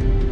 All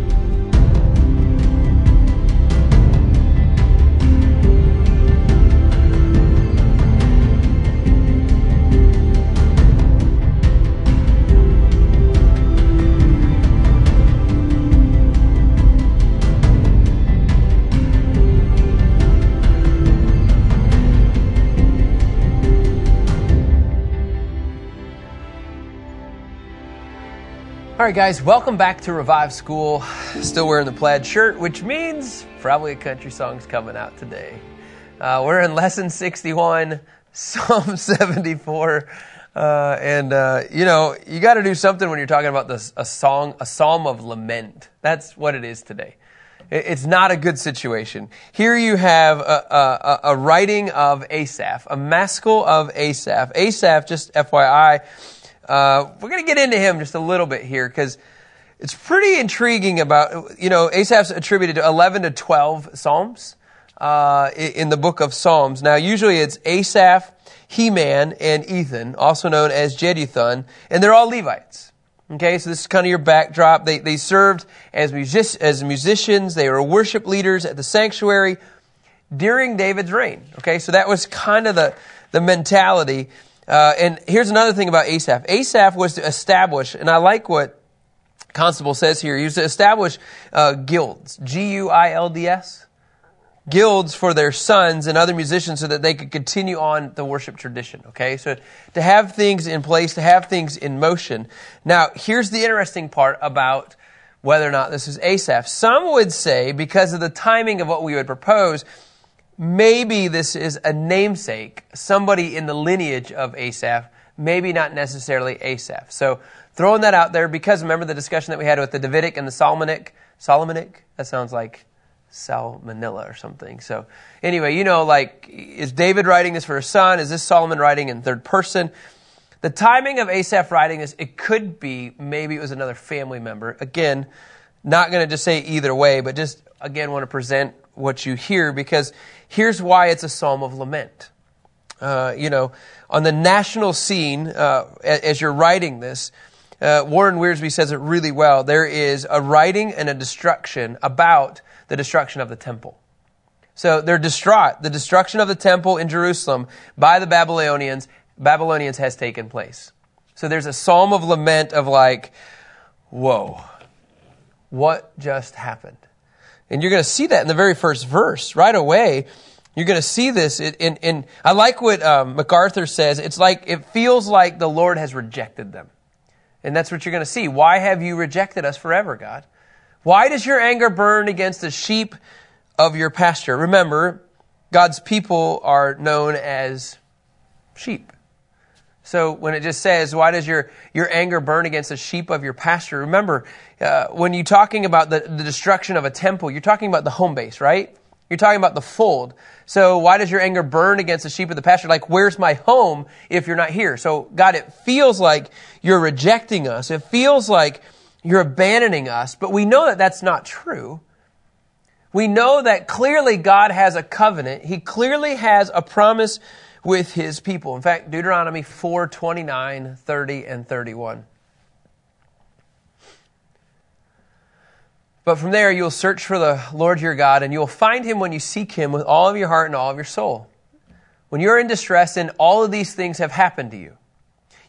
right, guys, welcome back to Revive School. Still wearing the plaid shirt, which means probably a country song's coming out today. Uh, we're in lesson 61, Psalm 74. Uh, and, uh, you know, you got to do something when you're talking about this, a song, a psalm of lament. That's what it is today. It's not a good situation. Here you have a, a, a writing of Asaph, a maskil of Asaph. Asaph, just FYI, uh, we're going to get into him just a little bit here because it's pretty intriguing about, you know, Asaph's attributed to 11 to 12 Psalms uh, in the book of Psalms. Now, usually it's Asaph, Heman, and Ethan, also known as Jeduthun, and they're all Levites. Okay, so this is kind of your backdrop. They, they served as, music, as musicians, they were worship leaders at the sanctuary during David's reign. Okay, so that was kind of the, the mentality. Uh, and here's another thing about Asaph. Asaph was to establish, and I like what Constable says here. He was to establish uh, guilds, G-U-I-L-D-S, guilds for their sons and other musicians so that they could continue on the worship tradition. Okay, so to have things in place, to have things in motion. Now, here's the interesting part about whether or not this is Asaph. Some would say, because of the timing of what we would propose, maybe this is a namesake, somebody in the lineage of Asaph, maybe not necessarily Asaph. So throwing that out there because remember the discussion that we had with the Davidic and the Solomonic? Solomonic? That sounds like Salmonella or something. So anyway, you know, like, is David writing this for his son? Is this Solomon writing in third person? The timing of Asaph writing this, it could be, maybe it was another family member. Again, not going to just say either way, but just, again, want to present what you hear because here's why it's a psalm of lament. Uh, you know, on the national scene, uh, as you're writing this, uh, Warren Wiersbe says it really well. There is a writing and a destruction about the destruction of the temple. So they're distraught. The destruction of the temple in Jerusalem by the Babylonians, Babylonians has taken place. So there's a psalm of lament of like, whoa, what just happened? And you're going to see that in the very first verse right away. You're going to see this. In, in, I like what um, MacArthur says. It's like, it feels like the Lord has rejected them. And that's what you're going to see. Why have you rejected us forever, God? Why does your anger burn against the sheep of your pasture? Remember, God's people are known as sheep. So when it just says, why does your, your anger burn against the sheep of your pasture? Remember, uh, when you're talking about the, the destruction of a temple, you're talking about the home base, right? You're talking about the fold. So why does your anger burn against the sheep of the pasture? Like, where's my home if you're not here? So God, it feels like you're rejecting us. It feels like you're abandoning us, but we know that that's not true. We know that clearly God has a covenant. He clearly has a promise with his people. In fact, Deuteronomy 4 29, 30, and 31. But from there, you'll search for the Lord your God, and you'll find him when you seek him with all of your heart and all of your soul. When you're in distress and all of these things have happened to you,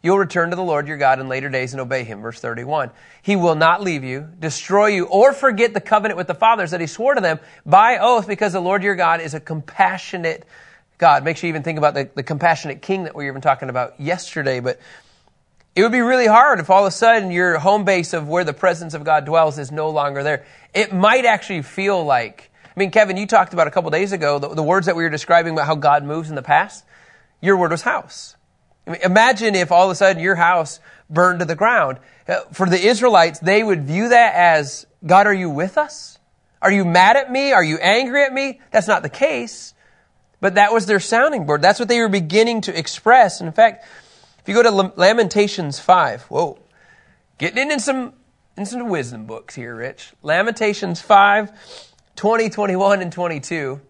you'll return to the Lord your God in later days and obey him. Verse 31. He will not leave you, destroy you, or forget the covenant with the fathers that he swore to them by oath, because the Lord your God is a compassionate God. Makes you even think about the, the compassionate king that we were even talking about yesterday. But it would be really hard if all of a sudden your home base of where the presence of God dwells is no longer there. It might actually feel like, I mean, Kevin, you talked about a couple days ago the, the words that we were describing about how God moves in the past. Your word was house. Imagine if all of a sudden your house burned to the ground. Uh, for the Israelites, they would view that as, God, are you with us? Are you mad at me? Are you angry at me? That's not the case. But that was their sounding board. That's what they were beginning to express. In fact, if you go to Lamentations 5, whoa, getting into some, in some wisdom books here, Rich. Lamentations 5, 20, 21, and 22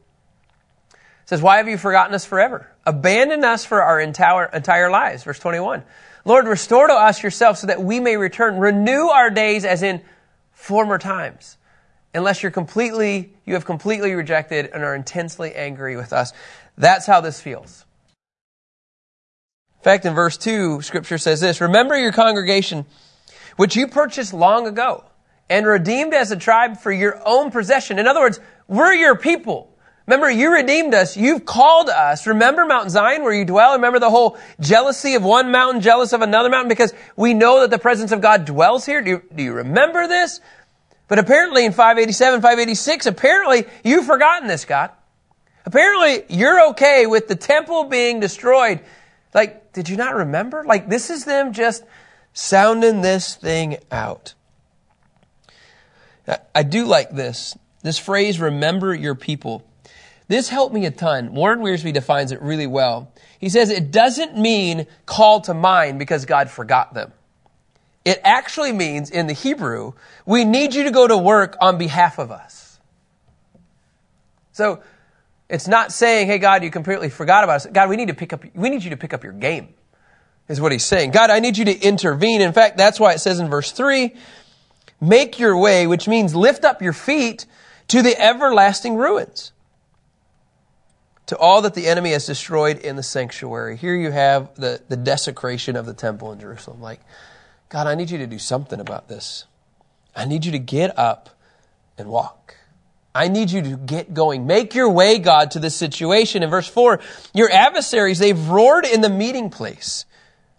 says, Why have you forgotten us forever? Abandon us for our entire, entire lives. Verse 21. Lord, restore to us yourself so that we may return. Renew our days as in former times unless you're completely, you have completely rejected and are intensely angry with us. That's how this feels. In fact, in verse 2, scripture says this Remember your congregation, which you purchased long ago, and redeemed as a tribe for your own possession. In other words, we're your people. Remember, you redeemed us. You've called us. Remember Mount Zion where you dwell? Remember the whole jealousy of one mountain, jealous of another mountain? Because we know that the presence of God dwells here. Do you, do you remember this? But apparently in 587, 586, apparently you've forgotten this, God. Apparently you're okay with the temple being destroyed. Like, did you not remember? Like, this is them just sounding this thing out. I do like this. This phrase, remember your people. This helped me a ton. Warren Wiersbe defines it really well. He says it doesn't mean call to mind because God forgot them. It actually means in the Hebrew, we need you to go to work on behalf of us. So it's not saying, hey God, you completely forgot about us. God, we need to pick up, we need you to pick up your game, is what he's saying. God, I need you to intervene. In fact, that's why it says in verse three, make your way, which means lift up your feet to the everlasting ruins to all that the enemy has destroyed in the sanctuary. Here you have the, the desecration of the temple in Jerusalem. Like, God, I need you to do something about this. I need you to get up and walk. I need you to get going. Make your way, God, to this situation. In verse 4, your adversaries, they've roared in the meeting place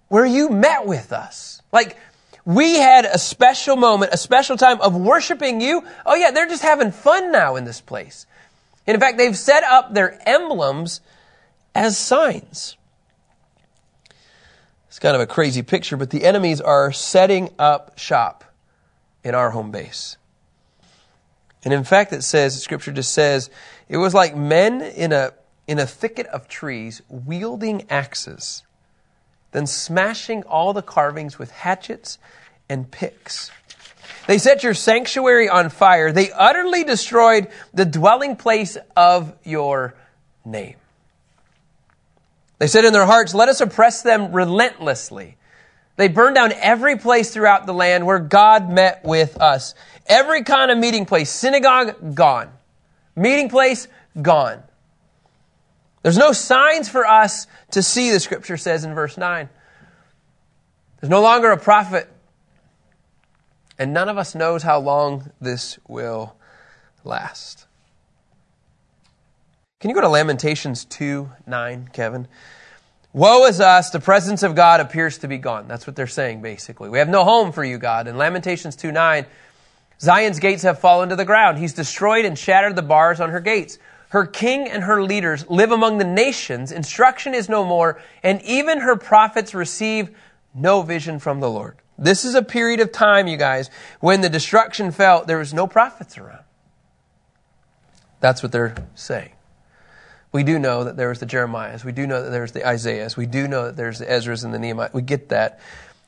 where you met with us. Like, we had a special moment, a special time of worshiping you. Oh yeah, they're just having fun now in this place. In fact, they've set up their emblems as signs. It's kind of a crazy picture, but the enemies are setting up shop in our home base. And in fact, it says, scripture just says, it was like men in a, in a thicket of trees wielding axes, then smashing all the carvings with hatchets and picks. They set your sanctuary on fire. They utterly destroyed the dwelling place of your name. They said in their hearts, Let us oppress them relentlessly. They burned down every place throughout the land where God met with us. Every kind of meeting place, synagogue, gone. Meeting place, gone. There's no signs for us to see, the scripture says in verse 9. There's no longer a prophet and none of us knows how long this will last. Can you go to Lamentations 2 9, Kevin? Woe is us, the presence of God appears to be gone. That's what they're saying, basically. We have no home for you, God. In Lamentations 2 9, Zion's gates have fallen to the ground. He's destroyed and shattered the bars on her gates. Her king and her leaders live among the nations. Instruction is no more, and even her prophets receive no vision from the Lord. This is a period of time, you guys, when the destruction fell, there was no prophets around. That's what they're saying. We do know that there was the Jeremiahs. We do know that there's the Isaiahs. We do know that there's the Ezras and the Nehemiah. We get that.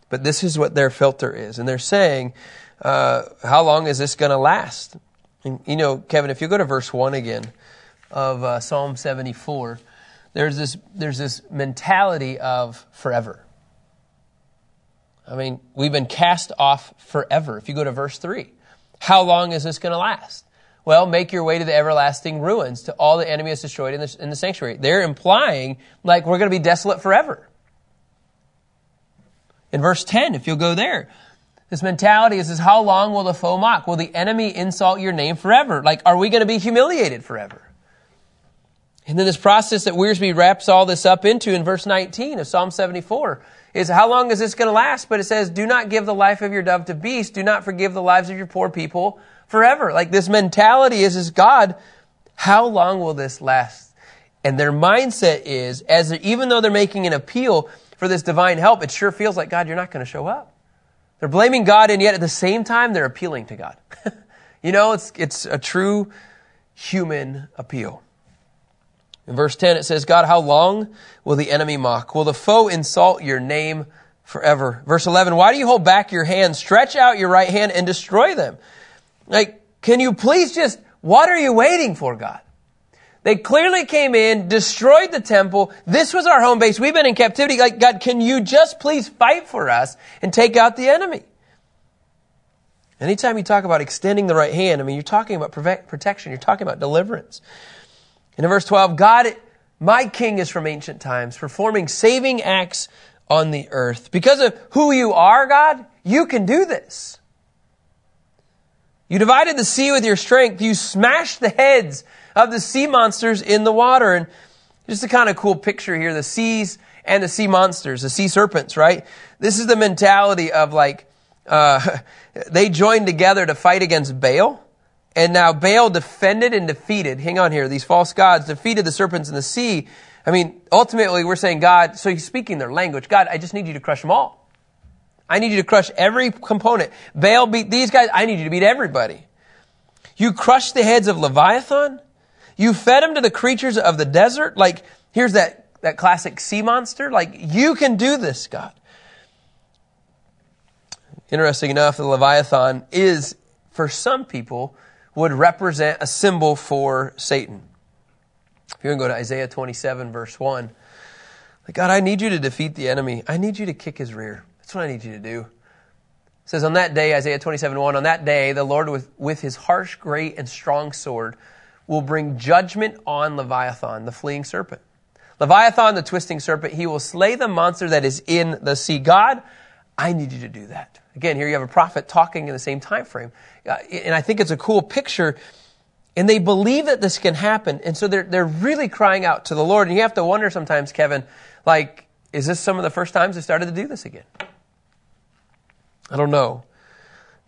But this is what their filter is. And they're saying, uh, how long is this going to last? And, you know, Kevin, if you go to verse 1 again of uh, Psalm 74, there's this, there's this mentality of forever. I mean, we've been cast off forever. If you go to verse 3, how long is this going to last? Well, make your way to the everlasting ruins, to all the enemy has destroyed in the, in the sanctuary. They're implying like we're going to be desolate forever. In verse 10, if you'll go there, this mentality is, is how long will the foe mock? Will the enemy insult your name forever? Like, are we going to be humiliated forever? And then this process that Wiersbe wraps all this up into in verse 19 of Psalm 74 is how long is this going to last? But it says, do not give the life of your dove to beasts. Do not forgive the lives of your poor people forever. Like this mentality is, is God, how long will this last? And their mindset is, as even though they're making an appeal for this divine help, it sure feels like, God, you're not going to show up. They're blaming God, and yet at the same time, they're appealing to God. you know, it's, it's a true human appeal. In verse 10, it says, God, how long will the enemy mock? Will the foe insult your name forever? Verse 11, why do you hold back your hand? Stretch out your right hand and destroy them. Like, can you please just, what are you waiting for, God? They clearly came in, destroyed the temple. This was our home base. We've been in captivity. Like, God, can you just please fight for us and take out the enemy? Anytime you talk about extending the right hand, I mean, you're talking about protection, you're talking about deliverance. And in verse 12, God, my King is from ancient times, performing saving acts on the earth. Because of who you are, God, you can do this. You divided the sea with your strength. You smashed the heads of the sea monsters in the water. And just a kind of cool picture here the seas and the sea monsters, the sea serpents, right? This is the mentality of like, uh, they joined together to fight against Baal. And now Baal defended and defeated, hang on here, these false gods defeated the serpents in the sea. I mean, ultimately we're saying, God, so he's speaking their language. God, I just need you to crush them all. I need you to crush every component. Baal beat these guys. I need you to beat everybody. You crushed the heads of Leviathan. You fed them to the creatures of the desert. Like, here's that, that classic sea monster. Like, you can do this, God. Interesting enough, the Leviathan is, for some people, would represent a symbol for Satan. If you're going to go to Isaiah 27, verse 1, like, God, I need you to defeat the enemy. I need you to kick his rear. That's what I need you to do. It says, On that day, Isaiah 27, 1, on that day, the Lord with, with his harsh, great, and strong sword will bring judgment on Leviathan, the fleeing serpent. Leviathan, the twisting serpent, he will slay the monster that is in the sea. God, I need you to do that. Again, here you have a prophet talking in the same time frame. Uh, and I think it's a cool picture. And they believe that this can happen. And so they're, they're really crying out to the Lord. And you have to wonder sometimes, Kevin, like, is this some of the first times they started to do this again? I don't know.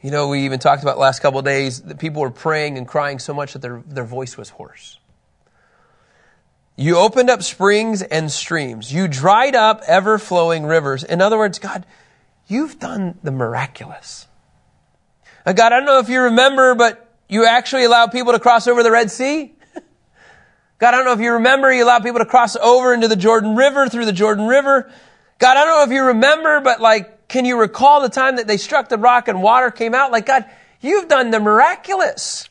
You know, we even talked about last couple days that people were praying and crying so much that their, their voice was hoarse. You opened up springs and streams. You dried up ever flowing rivers. In other words, God, You've done the miraculous. Now, God, I don't know if you remember, but you actually allowed people to cross over the Red Sea. God, I don't know if you remember, you allowed people to cross over into the Jordan River through the Jordan River. God, I don't know if you remember, but like, can you recall the time that they struck the rock and water came out? Like, God, you've done the miraculous.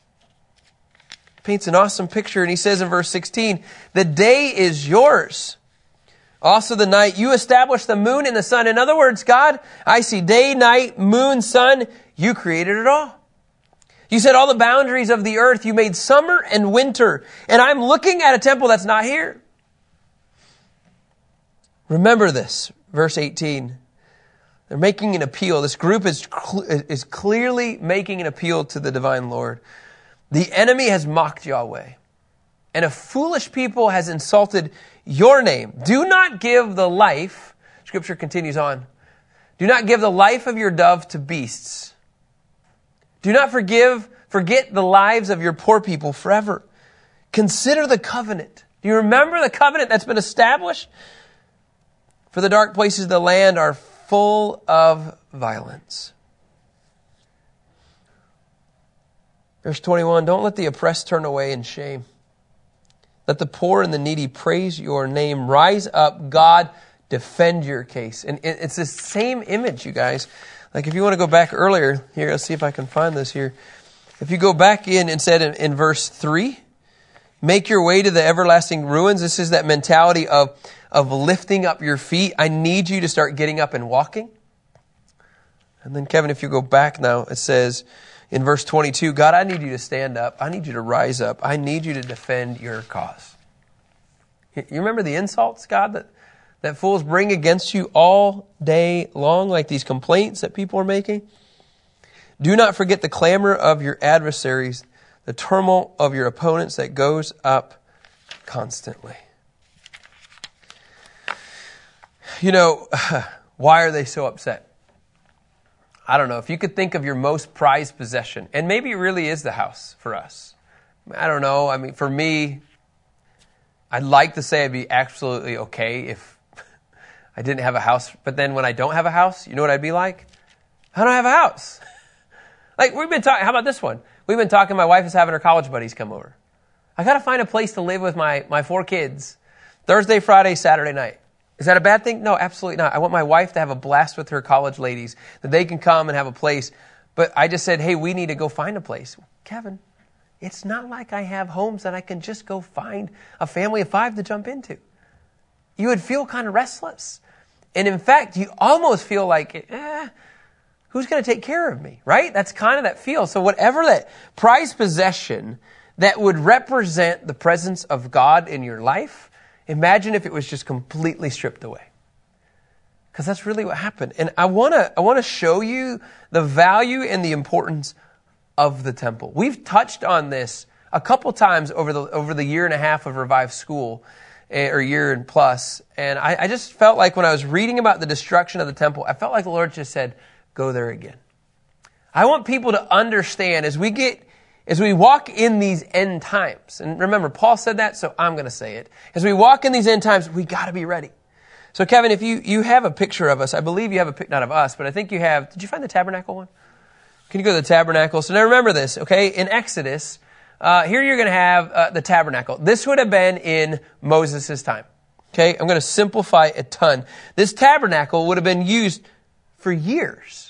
Paints an awesome picture, and he says in verse 16, the day is yours also the night. You established the moon and the sun. In other words, God, I see day, night, moon, sun. You created it all. You said all the boundaries of the earth. You made summer and winter. And I'm looking at a temple that's not here. Remember this, verse 18. They're making an appeal. This group is, is clearly making an appeal to the divine Lord. The enemy has mocked Yahweh, and a foolish people has insulted your name. Do not give the life, scripture continues on, do not give the life of your dove to beasts. Do not forgive, forget the lives of your poor people forever. Consider the covenant. Do you remember the covenant that's been established? For the dark places of the land are full of violence. Verse 21 Don't let the oppressed turn away in shame. Let the poor and the needy praise your name. Rise up, God, defend your case. And it's the same image, you guys. Like if you want to go back earlier, here, let's see if I can find this here. If you go back in and said in, in verse 3, make your way to the everlasting ruins. This is that mentality of, of lifting up your feet. I need you to start getting up and walking. And then, Kevin, if you go back now, it says, in verse 22 God, I need you to stand up. I need you to rise up. I need you to defend your cause. You remember the insults, God, that, that fools bring against you all day long, like these complaints that people are making? Do not forget the clamor of your adversaries, the turmoil of your opponents that goes up constantly. You know, why are they so upset? I don't know, if you could think of your most prized possession, and maybe it really is the house for us. I don't know. I mean, for me, I'd like to say I'd be absolutely okay if I didn't have a house. But then when I don't have a house, you know what I'd be like? I don't have a house. like, we've been talking, how about this one? We've been talking, my wife is having her college buddies come over. I gotta find a place to live with my, my four kids Thursday, Friday, Saturday night. Is that a bad thing? No, absolutely not. I want my wife to have a blast with her college ladies, that they can come and have a place. But I just said, hey, we need to go find a place. Kevin, it's not like I have homes that I can just go find a family of five to jump into. You would feel kind of restless. And in fact, you almost feel like, eh, who's going to take care of me? Right? That's kind of that feel. So whatever that prized possession that would represent the presence of God in your life, imagine if it was just completely stripped away. Because that's really what happened. And I want to I want to show you the value and the importance of the temple. We've touched on this a couple times over the over the year and a half of Revive School eh, or year and plus. And I, I just felt like when I was reading about the destruction of the temple, I felt like the Lord just said, go there again. I want people to understand as we get as we walk in these end times, and remember, Paul said that, so I'm going to say it. As we walk in these end times, we got to be ready. So, Kevin, if you, you have a picture of us, I believe you have a picture, not of us, but I think you have, did you find the tabernacle one? Can you go to the tabernacle? So now remember this, okay? In Exodus, uh, here you're going to have uh, the tabernacle. This would have been in Moses' time. Okay? I'm going to simplify a ton. This tabernacle would have been used for years.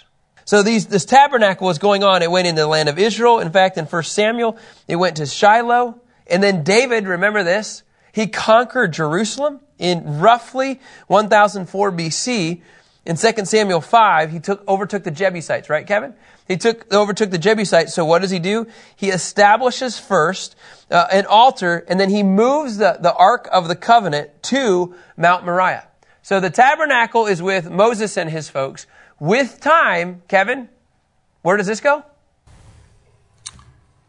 So these, this tabernacle was going on. It went into the land of Israel. In fact, in 1 Samuel, it went to Shiloh. And then David, remember this, he conquered Jerusalem in roughly 1004 BC. In 2 Samuel 5, he took, overtook the Jebusites, right, Kevin? He took, overtook the Jebusites. So what does he do? He establishes first uh, an altar, and then he moves the, the Ark of the Covenant to Mount Moriah. So the tabernacle is with Moses and his folks. With time, Kevin, where does this go?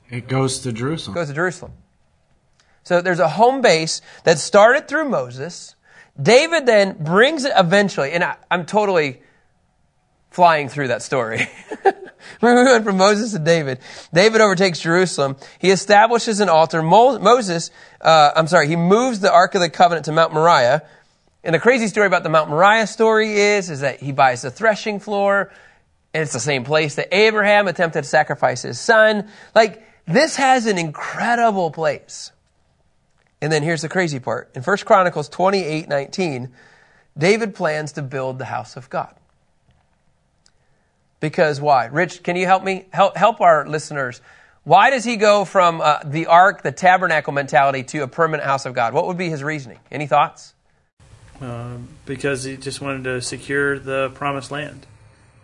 It goes to Jerusalem. It goes to Jerusalem. So there's a home base that started through Moses. David then brings it eventually, and I, am totally flying through that story. we went from Moses to David. David overtakes Jerusalem. He establishes an altar. Mo- Moses, uh, I'm sorry, he moves the Ark of the Covenant to Mount Moriah. And the crazy story about the Mount Moriah story is, is that he buys the threshing floor, and it's the same place that Abraham attempted to sacrifice his son. Like, this has an incredible place. And then here's the crazy part. In 1 Chronicles 28 19, David plans to build the house of God. Because why? Rich, can you help me? Help, help our listeners. Why does he go from uh, the ark, the tabernacle mentality to a permanent house of God? What would be his reasoning? Any thoughts? Uh, because he just wanted to secure the promised land.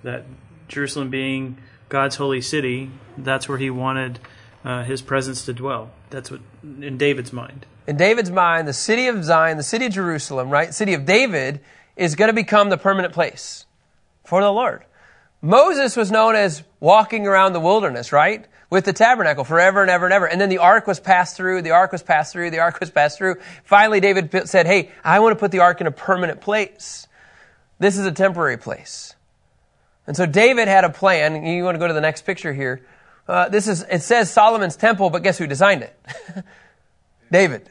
That Jerusalem being God's holy city, that's where he wanted uh, his presence to dwell. That's what in David's mind in David's mind, the city of Zion, the city of Jerusalem, right, city of David, is going to become the permanent place for the Lord. Moses was known as walking around the wilderness, right? With the tabernacle forever and ever and ever. And then the ark was passed through, the ark was passed through, the ark was passed through. Finally, David said, Hey, I want to put the ark in a permanent place. This is a temporary place. And so David had a plan. You want to go to the next picture here. Uh, this is, it says Solomon's temple, but guess who designed it? David.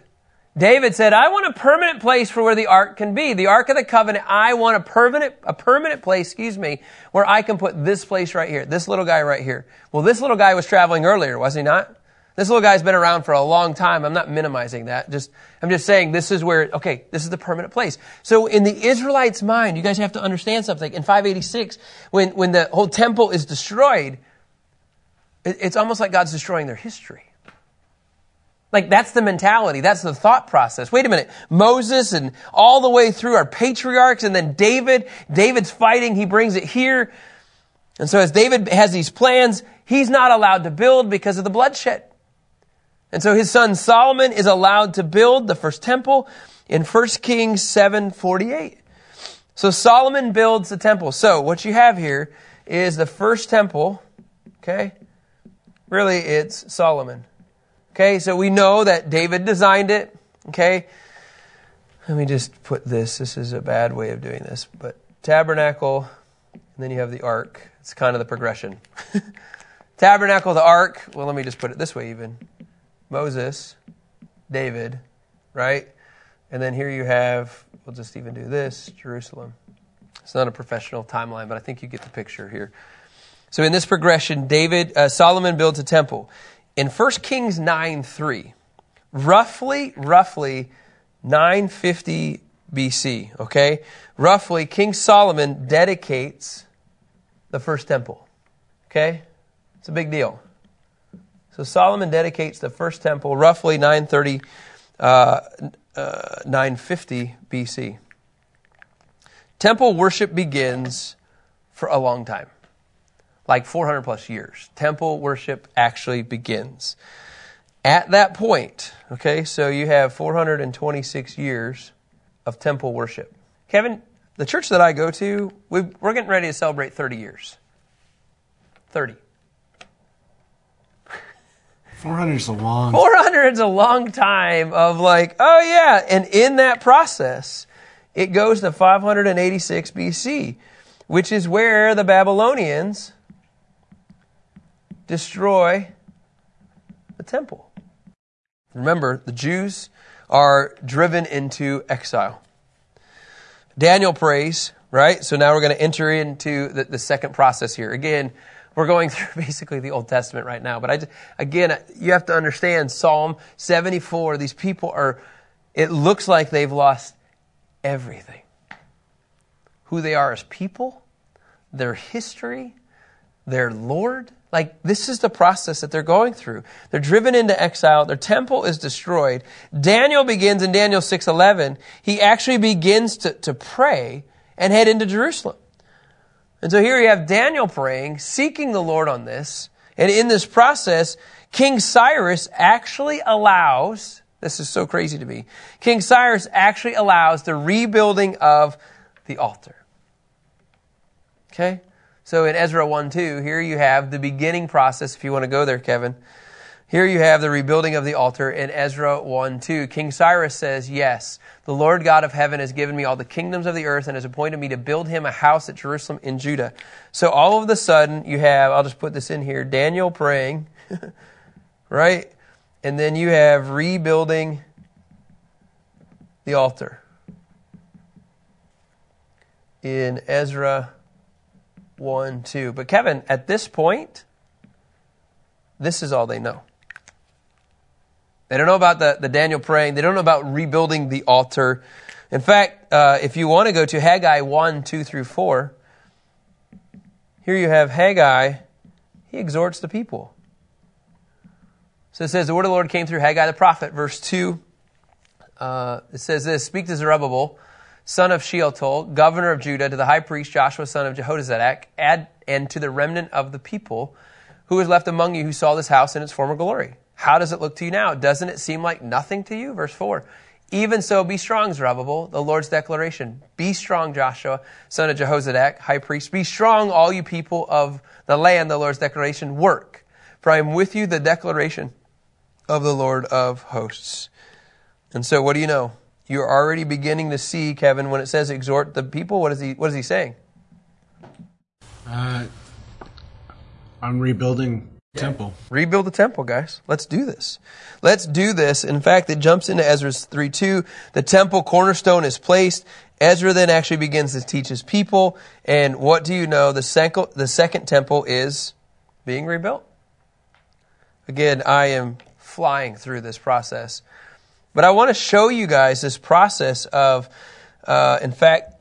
David said, I want a permanent place for where the ark can be. The ark of the covenant, I want a permanent, a permanent place, excuse me, where I can put this place right here, this little guy right here. Well, this little guy was traveling earlier, was he not? This little guy's been around for a long time. I'm not minimizing that. Just, I'm just saying this is where, okay, this is the permanent place. So in the Israelites' mind, you guys have to understand something. In 586, when, when the whole temple is destroyed, it's almost like God's destroying their history. Like that's the mentality. That's the thought process. Wait a minute. Moses and all the way through our patriarchs and then David. David's fighting. He brings it here. And so as David has these plans, he's not allowed to build because of the bloodshed. And so his son Solomon is allowed to build the first temple in 1 Kings 7:48. So Solomon builds the temple. So what you have here is the first temple, okay? Really it's Solomon. Okay, so we know that David designed it. Okay, let me just put this. This is a bad way of doing this, but tabernacle, and then you have the ark. It's kind of the progression. tabernacle, the ark. Well, let me just put it this way even Moses, David, right? And then here you have, we'll just even do this Jerusalem. It's not a professional timeline, but I think you get the picture here. So in this progression, David, uh, Solomon builds a temple in 1 Kings 9 3, roughly, roughly 950 BC, okay? Roughly, King Solomon dedicates the first temple, okay? It's a big deal. So Solomon dedicates the first temple roughly 930, uh, uh, 950 BC. Temple worship begins for a long time. Like 400 plus years. Temple worship actually begins. At that point, okay, so you have 426 years of temple worship. Kevin, the church that I go to, we, we're getting ready to celebrate 30 years. 30. 400 is a long 400 is a long time of like, oh yeah. And in that process, it goes to 586 BC, which is where the Babylonians destroy the temple. Remember, the Jews are driven into exile. Daniel prays, right? So now we're going to enter into the, the second process here. Again, we're going through basically the Old Testament right now. But I, again, you have to understand Psalm 74. These people are, it looks like they've lost everything. Who they are as people, their history, their Lord. Like, this is the process that they're going through. They're driven into exile. Their temple is destroyed. Daniel begins in Daniel 6.11. He actually begins to, to pray and head into Jerusalem. And so here you have Daniel praying, seeking the Lord on this. And in this process, King Cyrus actually allows, this is so crazy to me, King Cyrus actually allows the rebuilding of the altar. Okay? So in Ezra 1 2, here you have the beginning process, if you want to go there, Kevin. Here you have the rebuilding of the altar in Ezra 1 2. King Cyrus says, Yes, the Lord God of heaven has given me all the kingdoms of the earth and has appointed me to build him a house at Jerusalem in Judah. So all of a sudden, you have, I'll just put this in here, Daniel praying, right? And then you have rebuilding the altar in Ezra 1 2. But Kevin, at this point, this is all they know. They don't know about the, the Daniel praying. They don't know about rebuilding the altar. In fact, uh, if you want to go to Haggai 1, 2 through 4, here you have Haggai. He exhorts the people. So it says, The word of the Lord came through Haggai the prophet, verse 2. Uh, it says this Speak to Zerubbabel, son of Shealtiel, governor of Judah, to the high priest Joshua, son of Jehozadak, and to the remnant of the people who is left among you who saw this house in its former glory. How does it look to you now? Doesn't it seem like nothing to you? Verse 4. Even so, be strong, Zerubbabel, the Lord's declaration. Be strong, Joshua, son of Jehozadak, high priest. Be strong, all you people of the land, the Lord's declaration. Work, for I am with you, the declaration of the Lord of hosts. And so, what do you know? You're already beginning to see, Kevin, when it says exhort the people, what is he, what is he saying? Uh, I'm rebuilding temple. Rebuild the temple, guys. Let's do this. Let's do this. In fact, it jumps into Ezra 3 2. The temple cornerstone is placed. Ezra then actually begins to teach his people. And what do you know? The second, the second temple is being rebuilt. Again, I am flying through this process. But I want to show you guys this process of, uh, in fact,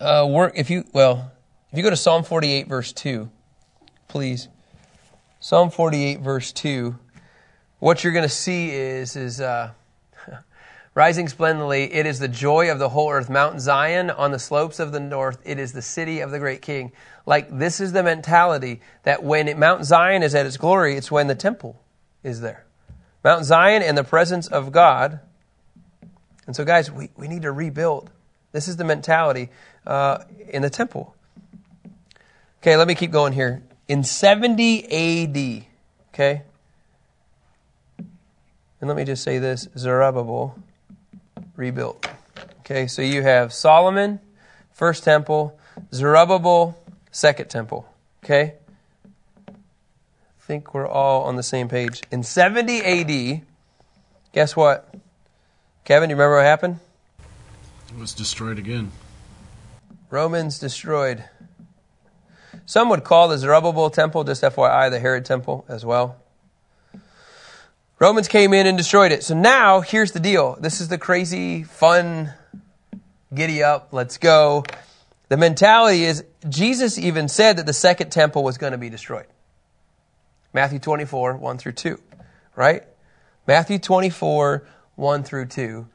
uh, work. If you, well, if you go to Psalm 48, verse 2, please. Psalm 48, verse 2, what you're going to see is, is uh, rising splendidly, it is the joy of the whole earth. Mount Zion on the slopes of the north, it is the city of the great king. Like, this is the mentality that when it, Mount Zion is at its glory, it's when the temple is there. Mount Zion and the presence of God. And so, guys, we, we need to rebuild. This is the mentality uh, in the temple. Okay, let me keep going here in 70 AD. Okay? And let me just say this Zerubbabel rebuilt. Okay, so you have Solomon, first temple, Zerubbabel, second temple. Okay? I think we're all on the same page. In 70 AD, guess what? Kevin, do you remember what happened? It was destroyed again. Romans destroyed some would call the Zerubbabel temple, just FYI, the Herod temple as well. Romans came in and destroyed it. So now, here's the deal. This is the crazy, fun, giddy up, let's go. The mentality is Jesus even said that the second temple was going to be destroyed. Matthew 24, 1 through 2, right? Matthew 24, 1 through 2.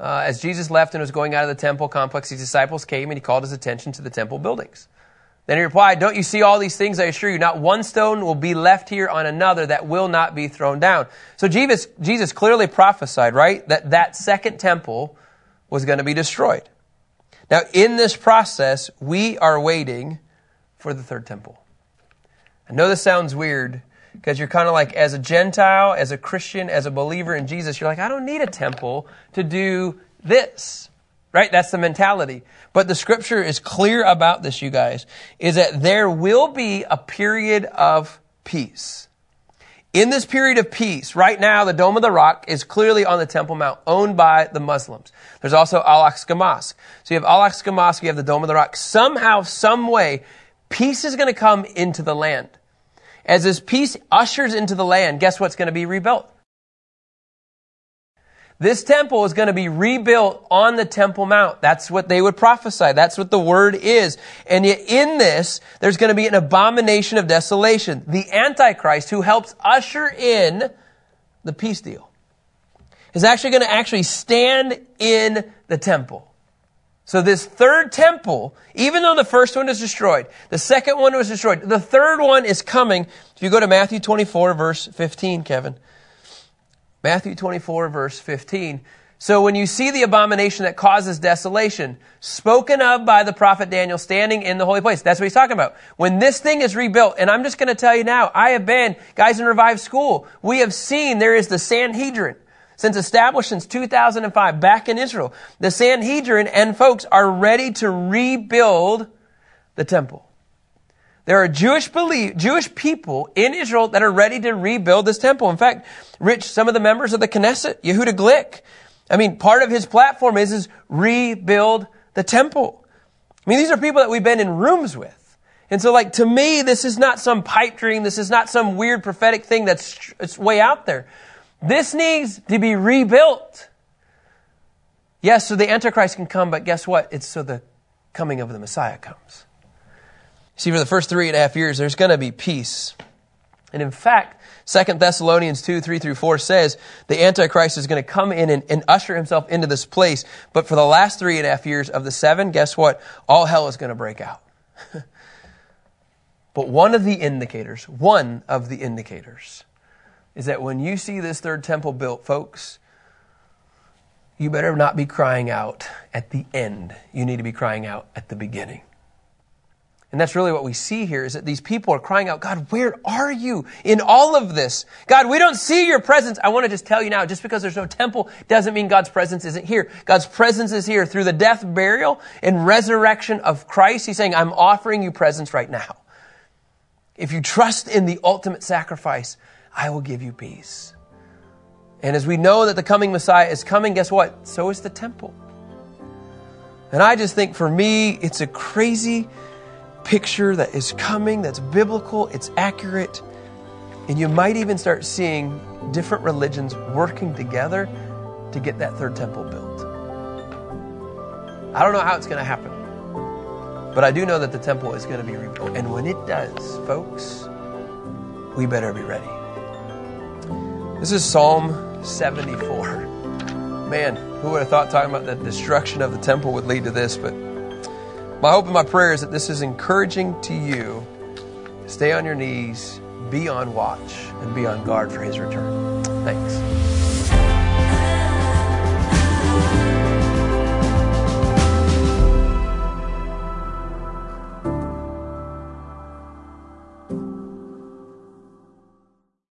Uh, as Jesus left and was going out of the temple complex, his disciples came and he called his attention to the temple buildings. Then he replied, Don't you see all these things? I assure you, not one stone will be left here on another that will not be thrown down. So Jesus, Jesus clearly prophesied, right, that that second temple was going to be destroyed. Now, in this process, we are waiting for the third temple. I know this sounds weird because you're kind of like, as a Gentile, as a Christian, as a believer in Jesus, you're like, I don't need a temple to do this. Right? That's the mentality. But the scripture is clear about this, you guys, is that there will be a period of peace. In this period of peace, right now, the Dome of the Rock is clearly on the Temple Mount, owned by the Muslims. There's also Al-Aqsa Mosque. So you have Al-Aqsa Mosque, you have the Dome of the Rock. Somehow, some way, peace is going to come into the land. As this peace ushers into the land, guess what's going to be rebuilt? This temple is going to be rebuilt on the Temple Mount. That's what they would prophesy. That's what the word is. And yet in this, there's going to be an abomination of desolation. The Antichrist who helps usher in the peace deal is actually going to actually stand in the temple. So this third temple, even though the first one is destroyed, the second one was destroyed, the third one is coming. If you go to Matthew 24 verse 15, Kevin. Matthew 24, verse 15. So when you see the abomination that causes desolation, spoken of by the prophet Daniel standing in the holy place, that's what he's talking about. When this thing is rebuilt, and I'm just going to tell you now, I have been, guys in Revive School, we have seen there is the Sanhedrin. Since established since 2005 back in Israel, the Sanhedrin and folks are ready to rebuild the temple. There are Jewish believe, Jewish people in Israel that are ready to rebuild this temple. In fact, Rich, some of the members of the Knesset, Yehuda Glick, I mean, part of his platform is, is rebuild the temple. I mean, these are people that we've been in rooms with. And so, like, to me, this is not some pipe dream. This is not some weird prophetic thing that's it's way out there. This needs to be rebuilt. Yes, so the Antichrist can come, but guess what? It's so the coming of the Messiah comes. See, for the first three and a half years, there's going to be peace. And in fact, 2 Thessalonians 2, 3 through 4 says the Antichrist is going to come in and, and, usher himself into this place. But for the last three and a half years of the seven, guess what? All hell is going to break out. but one of the indicators, one of the indicators, is that when you see this third temple built, folks, you better not be crying out at the end. You need to be crying out at the beginning. And that's really what we see here is that these people are crying out, God, where are you in all of this? God, we don't see your presence. I want to just tell you now, just because there's no temple doesn't mean God's presence isn't here. God's presence is here through the death, burial, and resurrection of Christ. He's saying, I'm offering you presence right now. If you trust in the ultimate sacrifice, I will give you peace. And as we know that the coming Messiah is coming, guess what? So is the temple. And I just think for me, it's a crazy picture that is coming, that's biblical, it's accurate. And you might even start seeing different religions working together to get that third temple built. I don't know how it's going to happen, but I do know that the temple is going to be rebuilt. And when it does, folks, we better be ready. This is Psalm 74. Man, who would have thought talking about the destruction of the temple would lead to this, but my hope and my prayer is that this is encouraging to you. Stay on your knees, be on watch, and be on guard for his return. Thanks.